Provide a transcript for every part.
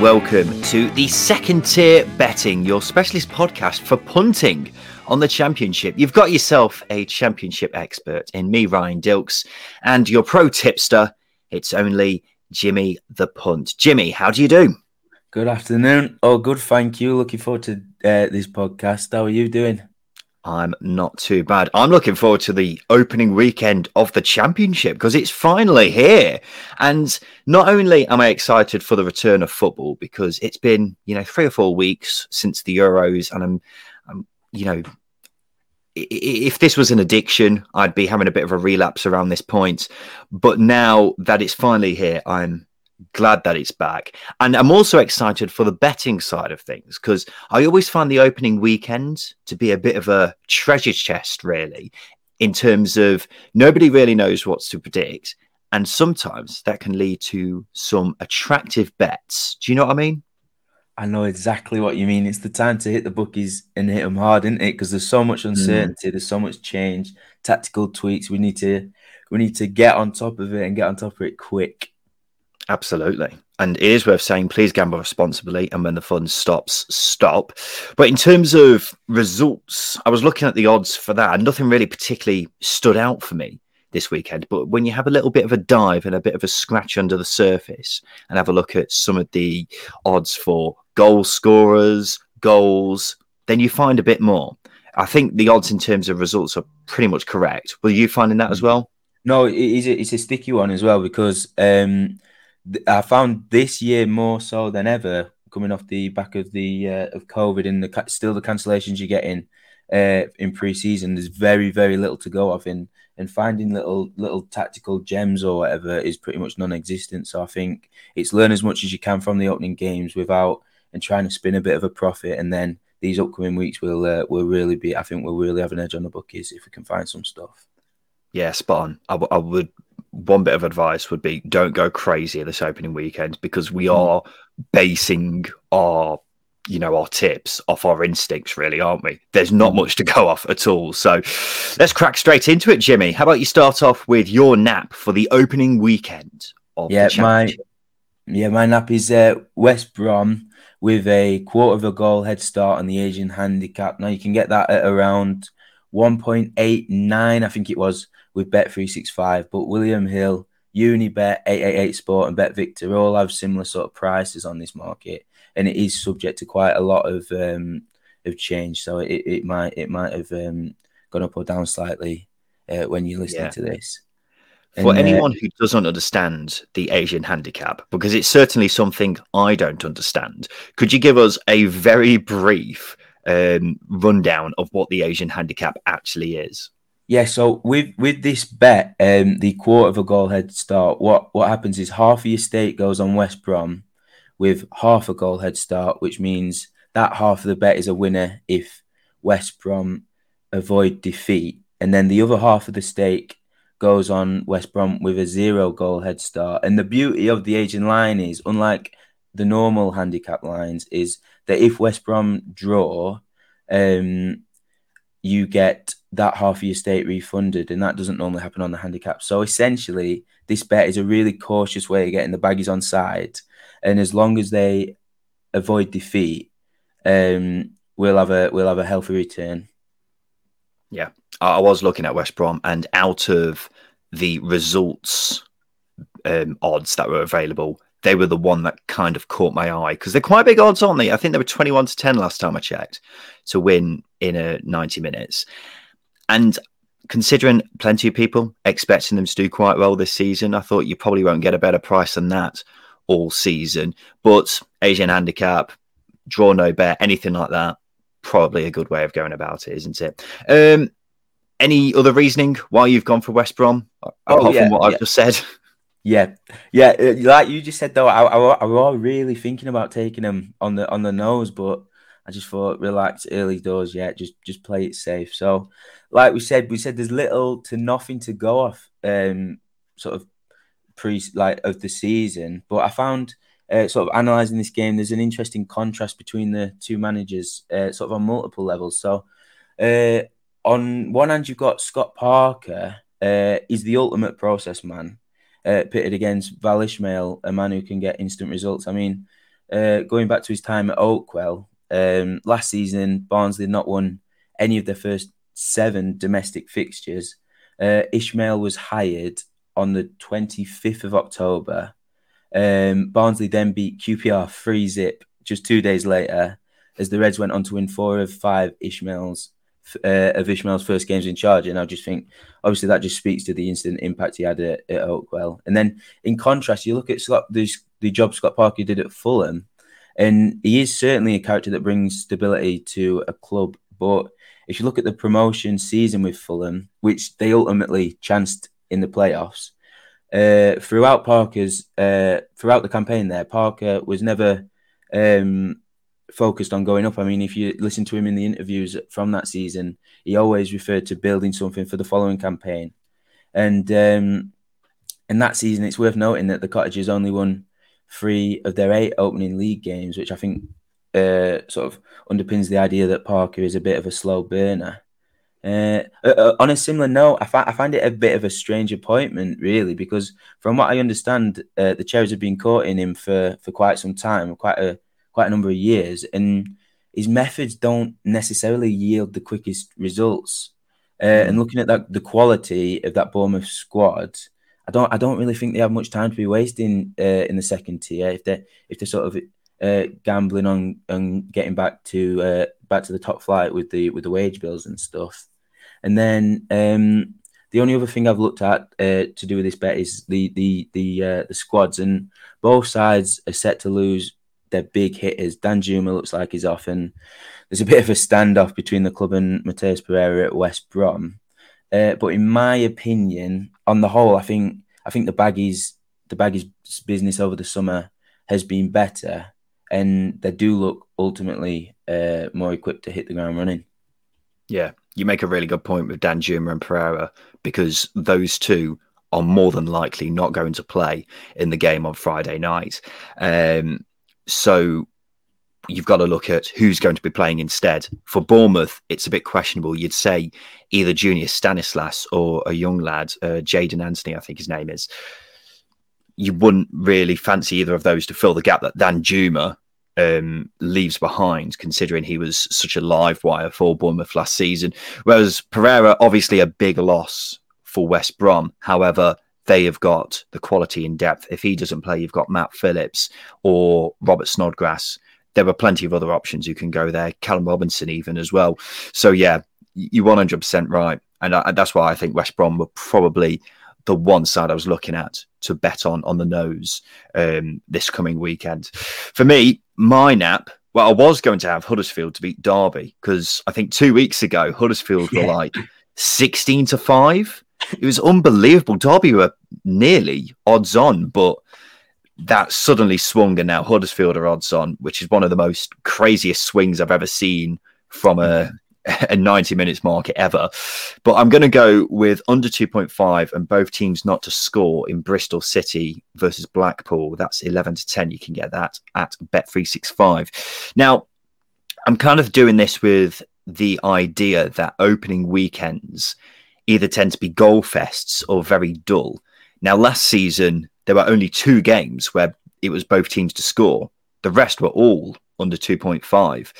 Welcome to the second tier betting, your specialist podcast for punting on the championship. You've got yourself a championship expert in me, Ryan Dilks, and your pro tipster. It's only Jimmy the Punt. Jimmy, how do you do? Good afternoon. Oh, good. Thank you. Looking forward to uh, this podcast. How are you doing? I'm not too bad. I'm looking forward to the opening weekend of the championship because it's finally here. And not only am I excited for the return of football because it's been, you know, three or four weeks since the Euros, and I'm, I'm you know, if this was an addiction, I'd be having a bit of a relapse around this point. But now that it's finally here, I'm glad that it's back. And I'm also excited for the betting side of things because I always find the opening weekend to be a bit of a treasure chest, really, in terms of nobody really knows what to predict. And sometimes that can lead to some attractive bets. Do you know what I mean? I know exactly what you mean. It's the time to hit the bookies and hit them hard, isn't it? Because there's so much mm. uncertainty, mm. there's so much change, tactical tweaks. We need to we need to get on top of it and get on top of it quick. Absolutely. And it is worth saying, please gamble responsibly. And when the fun stops, stop. But in terms of results, I was looking at the odds for that, and nothing really particularly stood out for me this weekend. But when you have a little bit of a dive and a bit of a scratch under the surface and have a look at some of the odds for goal scorers, goals, then you find a bit more. I think the odds in terms of results are pretty much correct. Were you finding that as well? No, it is a, it's a sticky one as well because um, I found this year more so than ever, coming off the back of the uh, of COVID and the still the cancellations you get in uh, in pre-season. There's very very little to go off in, and finding little little tactical gems or whatever is pretty much non-existent. So I think it's learn as much as you can from the opening games without and trying to spin a bit of a profit, and then these upcoming weeks will uh, will really be. I think we'll really have an edge on the bookies if we can find some stuff. Yeah, spot on. I, w- I would one bit of advice would be don't go crazy this opening weekend because we hmm. are basing our you know our tips off our instincts really aren't we? There's not hmm. much to go off at all. So let's crack straight into it jimmy. How about you start off with your nap for the opening weekend of yeah my yeah my nap is uh, west brom with a quarter of a goal head start on the asian handicap. Now you can get that at around 1.89 i think it was with Bet365, but William Hill, Unibet, 888 Sport, and Bet Victor all have similar sort of prices on this market, and it is subject to quite a lot of um, of change. So it, it might it might have um, gone up or down slightly uh, when you're listening yeah. to this. For and, anyone uh, who doesn't understand the Asian handicap, because it's certainly something I don't understand, could you give us a very brief um, rundown of what the Asian handicap actually is? Yeah, so with with this bet, um, the quarter of a goal head start, what what happens is half of your stake goes on West Brom with half a goal head start, which means that half of the bet is a winner if West Brom avoid defeat, and then the other half of the stake goes on West Brom with a zero goal head start. And the beauty of the Asian line is, unlike the normal handicap lines, is that if West Brom draw, um, you get that half of your stake refunded, and that doesn't normally happen on the handicap. So essentially, this bet is a really cautious way of getting the baggies on side, and as long as they avoid defeat, um, we'll have a we'll have a healthy return. Yeah, I was looking at West Brom, and out of the results um, odds that were available, they were the one that kind of caught my eye because they're quite big odds, aren't they? I think they were 21 to 10 last time I checked to win in a 90 minutes. And considering plenty of people expecting them to do quite well this season, I thought you probably won't get a better price than that all season. But Asian handicap, draw no bet, anything like that, probably a good way of going about it, isn't it? Um, any other reasoning why you've gone for West Brom apart oh, yeah, from what I've just said? Yeah, yeah. Uh, like you just said though, I, I, I was really thinking about taking him on the on the nose, but I just thought relax early doors. Yeah, just just play it safe. So, like we said, we said there's little to nothing to go off, um, sort of pre like of the season. But I found uh, sort of analyzing this game, there's an interesting contrast between the two managers, uh, sort of on multiple levels. So, uh, on one hand, you've got Scott Parker. Uh, he's the ultimate process man uh, pitted against Val Ismaël, a man who can get instant results. I mean, uh, going back to his time at Oakwell, um, last season, Barnsley not won any of their first seven domestic fixtures. Uh, Ismaël was hired on the 25th of October. Um, Barnsley then beat QPR 3 zip just two days later as the Reds went on to win four of five Ismaël's uh, of Ismaël's first games in charge. And I just think, obviously, that just speaks to the instant impact he had at, at Oakwell. And then, in contrast, you look at Scott, the, the job Scott Parker did at Fulham, and he is certainly a character that brings stability to a club. But if you look at the promotion season with Fulham, which they ultimately chanced in the playoffs, uh, throughout Parker's uh, throughout the campaign there, Parker was never um, focused on going up. I mean, if you listen to him in the interviews from that season, he always referred to building something for the following campaign. And um, in that season, it's worth noting that the Cottagers only won three of their eight opening league games, which I think uh, sort of underpins the idea that Parker is a bit of a slow burner. Uh, uh, on a similar note, I, fi- I, find it a bit of a strange appointment, really, because from what I understand, uh, the Cherries have been courting him for, for quite some time, quite a quite a number of years, and his methods don't necessarily yield the quickest results. Uh. And looking at that, the quality of that Bournemouth squad, I don't, I don't really think they have much time to be wasting uh, in the second tier. If they, if they're sort of uh, gambling on and getting back to uh, back to the top flight with the with the wage bills and stuff. And then um, the only other thing I've looked at uh, to do with this bet is the the the uh, the squads, and both sides are set to lose they're big hitters. Danjuma looks like he's off, and there's a bit of a standoff between the club and Matheus Pereira at West Brom. Uh, but in my opinion, on the whole, I think I think the baggies the baggies business over the summer has been better, and they do look ultimately uh, more equipped to hit the ground running. Yeah, you make a really good point with Danjuma and Pereira because those two are more than likely not going to play in the game on Friday night. Um, so you've got to look at who's going to be playing instead. For Bournemouth, it's a bit questionable. You'd say either Junior Stanislas or a young lad, uh, Jaidon Anthony, I think his name is. You wouldn't really fancy either of those to fill the gap that Danjuma um, leaves behind, considering he was such a live wire for Bournemouth last season. Whereas Pereira, obviously a big loss for West Brom. However, they have got the quality in depth. If he doesn't play, you've got Matt Phillips or Robert Snodgrass. There are plenty of other options who can go there. Callum Robinson, even as well. So yeah, you're 100 percent right, and I, that's why I think West Brom were probably the one side I was looking at to bet on on the nose um, this coming weekend. For me, my nap. Well, I was going to have Huddersfield to beat Derby because I think two weeks ago Huddersfield yeah. were like 16 to 5 it was unbelievable. Derby were nearly odds on, but that suddenly swung, and now Huddersfield are odds on, which is one of the most craziest swings I've ever seen from a, a 90 minutes market ever. But I'm going to go with under 2.5 and both teams not to score in Bristol City versus Blackpool. That's 11 to 10. You can get that at Bet365. Now, I'm kind of doing this with the idea that opening weekends either tend to be goal fests or very dull. Now, last season, there were only two games where it was both teams to score. The rest were all under 2.5.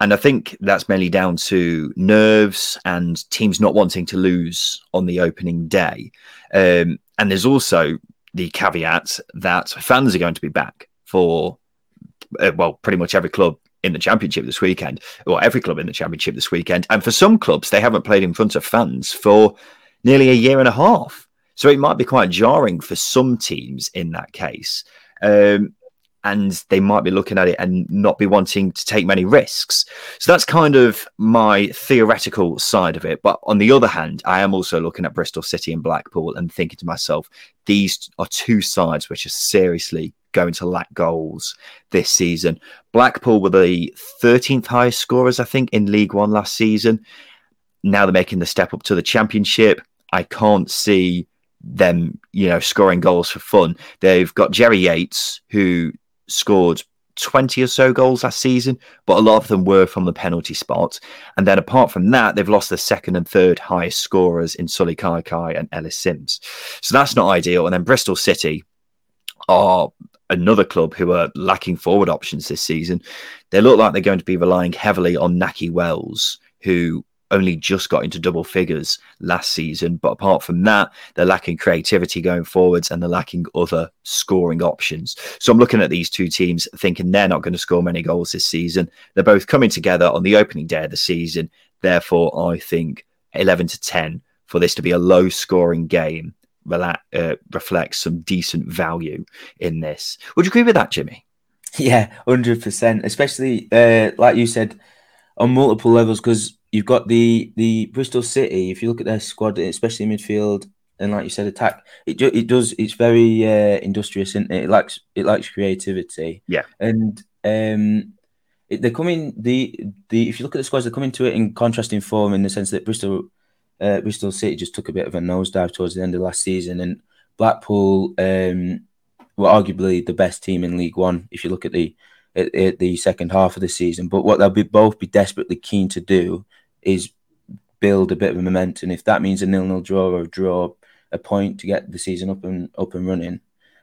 And I think that's mainly down to nerves and teams not wanting to lose on the opening day. Um, and there's also the caveat that fans are going to be back for, uh, well, pretty much every club in the championship this weekend, or every club in the championship this weekend. And for some clubs, they haven't played in front of fans for nearly a year and a half. So it might be quite jarring for some teams in that case. Um, and they might be looking at it and not be wanting to take many risks. So that's kind of my theoretical side of it. But on the other hand, I am also looking at Bristol City and Blackpool and thinking to myself, these are two sides which are seriously going to lack goals this season. Blackpool were the 13th highest scorers, I think, in League One last season. Now they're making the step up to the Championship. I can't see them, you know, scoring goals for fun. They've got Jerry Yates, who scored 20 or so goals last season, but a lot of them were from the penalty spot. And then apart from that, they've lost the second and third highest scorers in Sullay Kaikai and Ellis Sims. So that's not ideal. And then Bristol City, are another club who are lacking forward options this season. They look like they're going to be relying heavily on Nakhi Wells, who only just got into double figures last season. But apart from that, they're lacking creativity going forwards and they're lacking other scoring options. So I'm looking at these two teams thinking they're not going to score many goals this season. They're both coming together on the opening day of the season. Therefore, I think 11 to 10 for this to be a low scoring game uh, reflects some decent value in this. Would you agree with that, Jimmy? Yeah, 100%. Especially, uh, like you said, on multiple levels, because you've got the the Bristol City. If you look at their squad, especially midfield, and like you said, attack. It it does. It's very uh, industrious and it? it likes it likes creativity. Yeah, and um, it, they're coming. The the if you look at the squads, they're coming to it in contrasting form in the sense that Bristol uh, Bristol City just took a bit of a nosedive towards the end of last season, and Blackpool um, were arguably the best team in League One. If you look at the at, at the second half of the season, but what they'll be both be desperately keen to do is build a bit of momentum. If that means a nil-nil draw or a draw, a point to get the season up and up and running,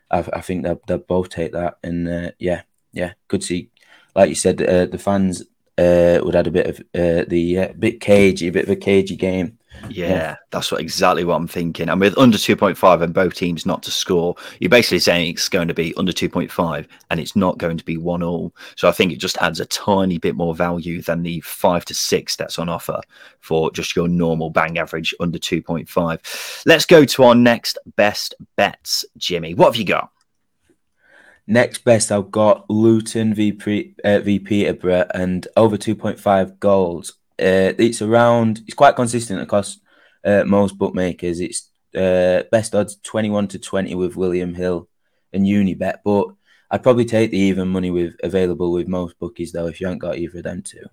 I, I think they'll, they'll both take that. And uh, yeah, yeah, could see, like you said, uh, the fans uh, would add a bit of uh, the uh, bit cagey, a bit of a cagey game. Yeah, yeah, that's what exactly what I'm thinking. And with under 2.5 and both teams not to score, you're basically saying it's going to be under 2.5 and it's not going to be one all. So I think it just adds a tiny bit more value than the five to six that's on offer for just your normal bang average under 2.5. Let's go to our next best bets, Jimmy. What have you got? Next best, I've got Luton v, uh, v Peterborough and over 2.5 goals. Uh, it's around. It's quite consistent across uh, most bookmakers. It's uh, best odds twenty one to twenty with William Hill and Unibet, but I'd probably take the even money with available with most bookies though if you haven't got either of them two.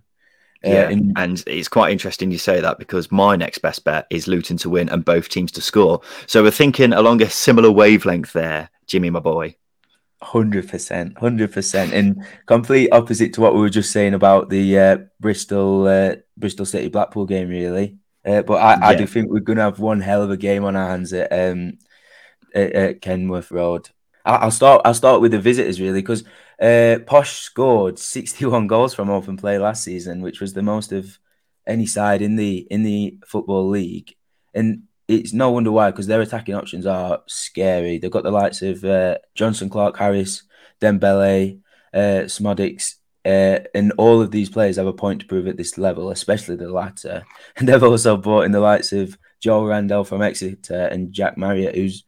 Uh, yeah, in, and it's quite interesting you say that because my next best bet is Luton to win and both teams to score. So we're thinking along a similar wavelength there, Jimmy, my boy. Hundred percent, hundred percent, and complete opposite to what we were just saying about the uh, Bristol uh, Bristol City Blackpool game, really. Uh, but I, yeah. I, do think we're going to have one hell of a game on our hands at, um, at, at Kenilworth Road. I, will start. I'll start with the visitors really because uh, Posh scored sixty-one goals from open play last season, which was the most of any side in the in the football league, and it's no wonder why because their attacking options are scary. They've got the likes of uh, Johnson, Clark, Harris, Dembele, uh, Szmodics, uh, and all of these players have a point to prove at this level, especially the latter. And they've also brought in the likes of Joel Randall from Exeter and Jack Marriott, who's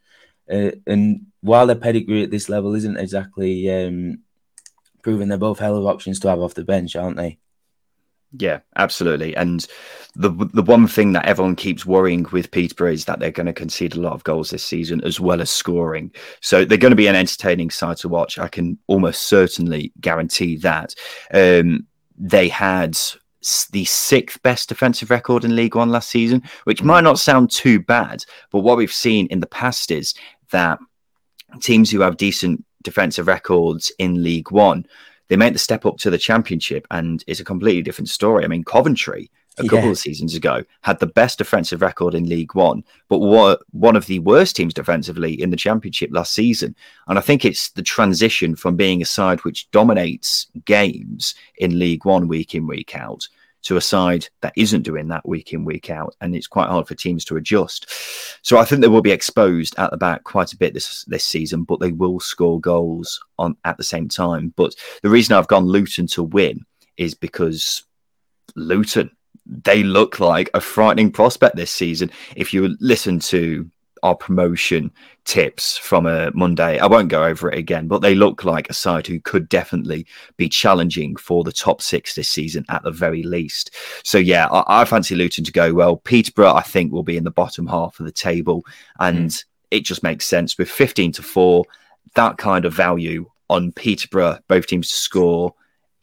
uh, and while their pedigree at this level isn't exactly um, proven, they're both hell of options to have off the bench, aren't they? Yeah, absolutely. And the the one thing that everyone keeps worrying with Peterborough is that they're going to concede a lot of goals this season as well as scoring. So they're going to be an entertaining side to watch. I can almost certainly guarantee that. Um, they had the sixth best defensive record in League One last season, which might not sound too bad, but what we've seen in the past is that teams who have decent defensive records in League One they made the step up to the championship and it's a completely different story. I mean, Coventry a yeah. couple of seasons ago had the best defensive record in League One, but were one of the worst teams defensively in the championship last season. And I think it's the transition from being a side which dominates games in League One week in, week out to a side that isn't doing that week in, week out. And it's quite hard for teams to adjust. So I think they will be exposed at the back quite a bit this this season, but they will score goals on at the same time. But the reason I've gone Luton to win is because Luton, they look like a frightening prospect this season. If you listen to our promotion tips from a Monday. I won't go over it again, but they look like a side who could definitely be challenging for the top six this season at the very least. So yeah, I, I fancy Luton to go well. Peterborough, I think, will be in the bottom half of the table, and mm. it just makes sense with 15 to four. That kind of value on Peterborough, both teams to score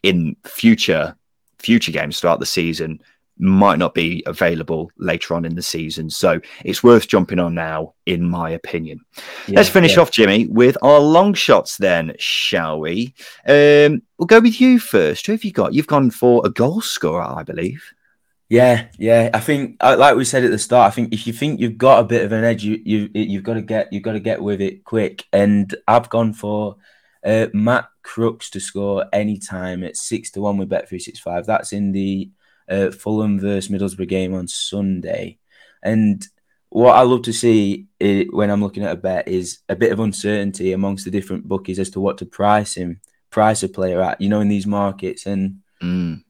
in future future games throughout the season might not be available later on in the season. So it's worth jumping on now, in my opinion. Yeah, Let's finish yeah. off, Jimmy, with our long shots then, shall we? Um, we'll go with you first. Who have you got? You've gone for a goal scorer, I believe. Yeah, yeah. I think, like we said at the start, I think if you think you've got a bit of an edge, you you you've got to get you've got to get with it quick. And I've gone for uh, Matt Crooks to score any time at six to one with Bet three six five. That's in the uh, Fulham versus Middlesbrough game on Sunday. And what I love to see it, when I'm looking at a bet is a bit of uncertainty amongst the different bookies as to what to price him, price a player at. You know, in these markets, and mm.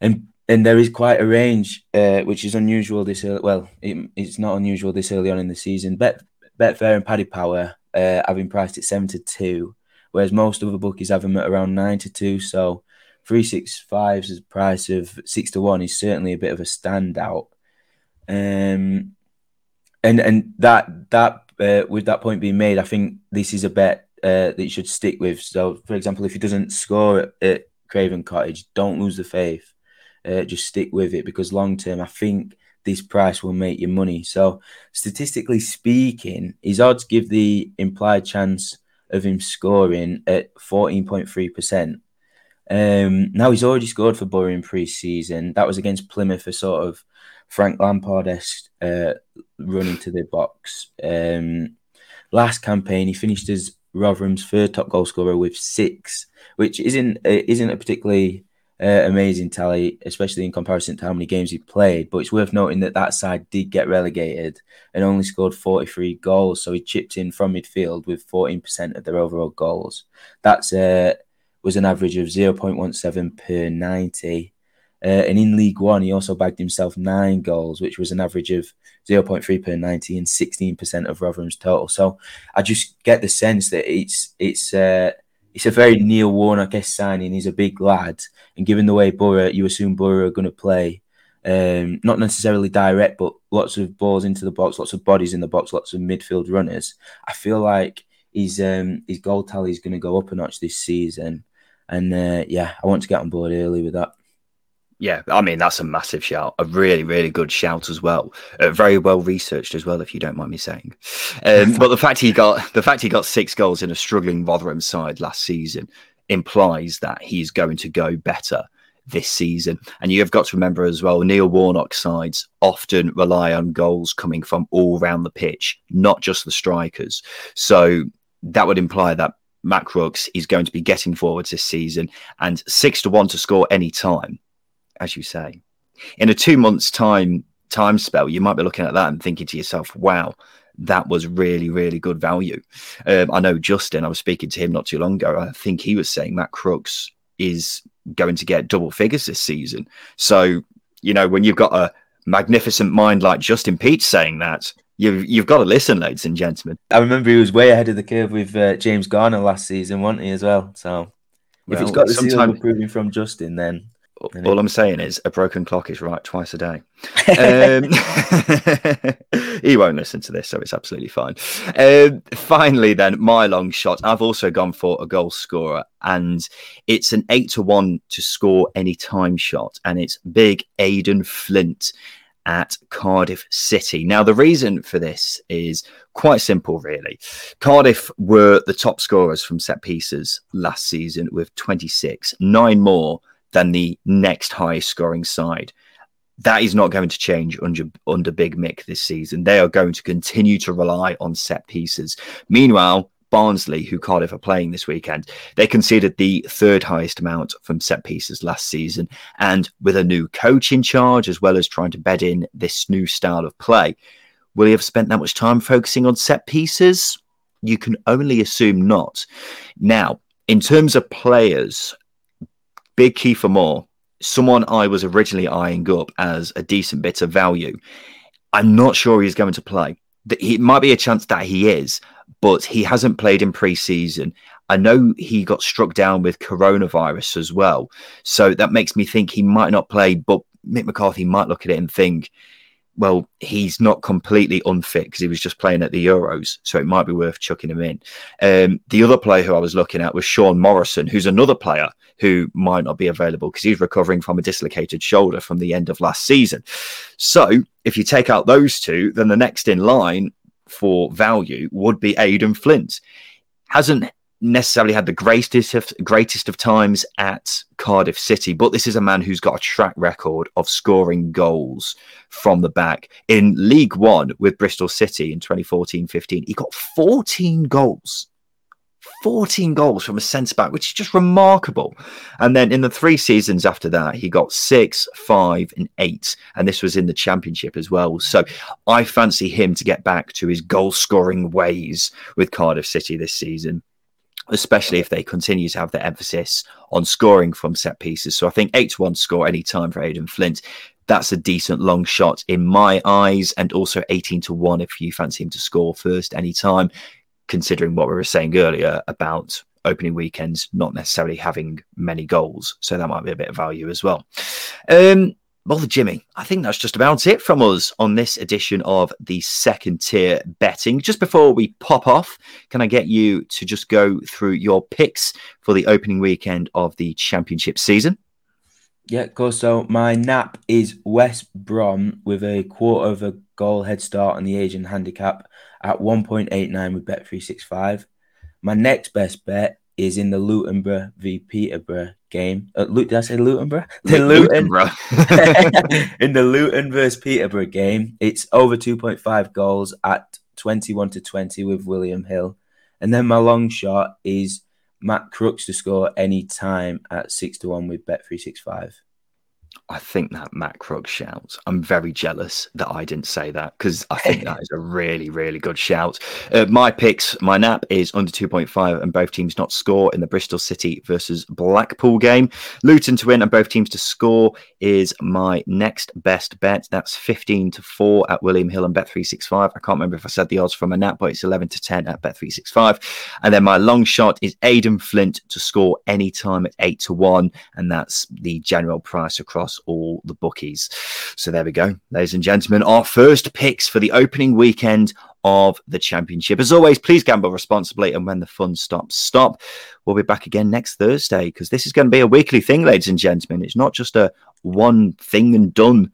and and there is quite a range, uh, which is unusual this early. Well, it, it's not unusual this early on in the season. Bet Betfair and Paddy Power uh, have been priced at seven to two, whereas most other bookies have them at around nine to two. So three six five's price of six to one is certainly a bit of a standout. Um, and and that that uh, with that point being made, I think this is a bet uh, that you should stick with. So, for example, if he doesn't score at, at Craven Cottage, don't lose the faith uh, just stick with it because long term, I think this price will make you money. So, statistically speaking, his odds give the implied chance of him scoring at 14.3%. Um, now, he's already scored for Borough in pre season. That was against Plymouth, a sort of Frank Lampard esque uh, run into the box. Um, last campaign, he finished as Rotherham's third top goal scorer with six, which isn't uh, isn't a particularly uh, amazing tally, especially in comparison to how many games he played. But it's worth noting that that side did get relegated and only scored 43 goals. So he chipped in from midfield with 14% of their overall goals. That's uh, was an average of 0.17 per 90. Uh, and in League One, he also bagged himself nine goals, which was an average of 0.3 per 90 and 16% of Rotherham's total. So I just get the sense that it's it's uh, it's a very Neil Warnock esque signing. He's a big lad, and given the way Borough, you assume Borough are going to play, um, not necessarily direct, but lots of balls into the box, lots of bodies in the box, lots of midfield runners. I feel like his um, his goal tally is going to go up a notch this season, and uh, yeah, I want to get on board early with that. Yeah, I mean that's a massive shout, a really, really good shout as well. Uh, very well researched as well, if you don't mind me saying. Um, but the fact he got the fact he got six goals in a struggling Rotherham side last season implies that he's going to go better this season. And you have got to remember as well, Neil Warnock sides often rely on goals coming from all around the pitch, not just the strikers. So that would imply that Matt Crooks is going to be getting forwards this season and six to one to score any time as you say. In a two months' time time spell, you might be looking at that and thinking to yourself, wow, that was really, really good value. Um, I know Justin, I was speaking to him not too long ago. I think he was saying Matt Crooks is going to get double figures this season. So, you know, when you've got a magnificent mind like Justin Peach saying that, you've you've got to listen, ladies and gentlemen. I remember he was way ahead of the curve with uh, James Garner last season, wasn't he, as well? So if it's got the seal of approving from Justin, then all I'm saying is a broken clock is right twice a day. Um, he won't listen to this, so it's absolutely fine. Um, finally, then, my long shot. I've also gone for a goal scorer, and it's an eight to one to score any time shot, and it's big Aden Flint at Cardiff City. Now, the reason for this is quite simple, really. Cardiff were the top scorers from set pieces last season with 26, nine more than the next highest scoring side. That is not going to change under under Big Mick this season. They are going to continue to rely on set pieces. Meanwhile, Barnsley, who Cardiff are playing this weekend, they conceded the third highest amount from set pieces last season. And with a new coach in charge, as well as trying to bed in this new style of play, will he have spent that much time focusing on set pieces? You can only assume not. Now, in terms of players, Big Kieffer Moore, someone I was originally eyeing up as a decent bit of value. I'm not sure he's going to play. It might be a chance that he is, but he hasn't played in pre-season. I know he got struck down with coronavirus as well, so that makes me think he might not play. But Mick McCarthy might look at it and think, well, he's not completely unfit because he was just playing at the Euros, so it might be worth chucking him in. Um, the other player who I was looking at was Sean Morrison, who's another player who might not be available because he's recovering from a dislocated shoulder from the end of last season. So if you take out those two, then the next in line for value would be Aden Flint. Hasn't necessarily had the greatest of, greatest of times at Cardiff City, but this is a man who's got a track record of scoring goals from the back. In League One with Bristol City in 2014 15, he got 14 goals 14 goals from a centre back, which is just remarkable. And then in the three seasons after that, he got six, five, and eight. And this was in the championship as well. So I fancy him to get back to his goal scoring ways with Cardiff City this season. Especially if they continue to have the emphasis on scoring from set pieces. So I think 8 to 1 score any time for Aden Flint that's a decent long shot in my eyes, and also 18 to 1 if you fancy him to score first anytime considering what we were saying earlier about opening weekends not necessarily having many goals. So that might be a bit of value as well. Um, well, Jimmy, I think that's just about it from us on this edition of the second tier betting. Just before we pop off, can I get you to just go through your picks for the opening weekend of the championship season? Yeah, of course. So my nap is West Brom with a quarter of a goal head start on the Asian handicap at 1.89 with Bet365. My next best bet is in the Luton v Peterborough game. Uh, did I say Luton, The Luton, in the Luton versus Peterborough game, it's over 2.5 goals at 21 to 20 with William Hill. And then my long shot is Matt Crooks to score any time at 6 to 1 with Bet365. I think that Matt Crooks shout. I'm very jealous that I didn't say that because I think that is a really, really good shout. Uh, my picks, my nap is under 2.5 and both teams not score in the Bristol City versus Blackpool game. Luton to win and both teams to score is my next best bet. That's 15 to 4 at William Hill and Bet365. I can't remember if I said the odds from a nap, but it's 11 to 10 at Bet365. And then my long shot is Aden Flint to score anytime at 8 to 1. And that's the general price across all the bookies. So there we go, ladies and gentlemen. Our first picks for the opening weekend of the championship. As always, please gamble responsibly. And when the fun stops, stop. We'll be back again next Thursday because this is going to be a weekly thing, ladies and gentlemen. It's not just a one thing and done.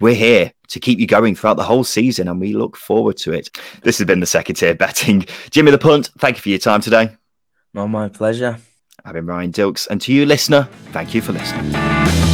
We're here to keep you going throughout the whole season and we look forward to it. This has been the second tier betting. Jimmy the Punt, thank you for your time today. No, my pleasure. I've been Ryan Dilks. And to you, listener, thank you for listening.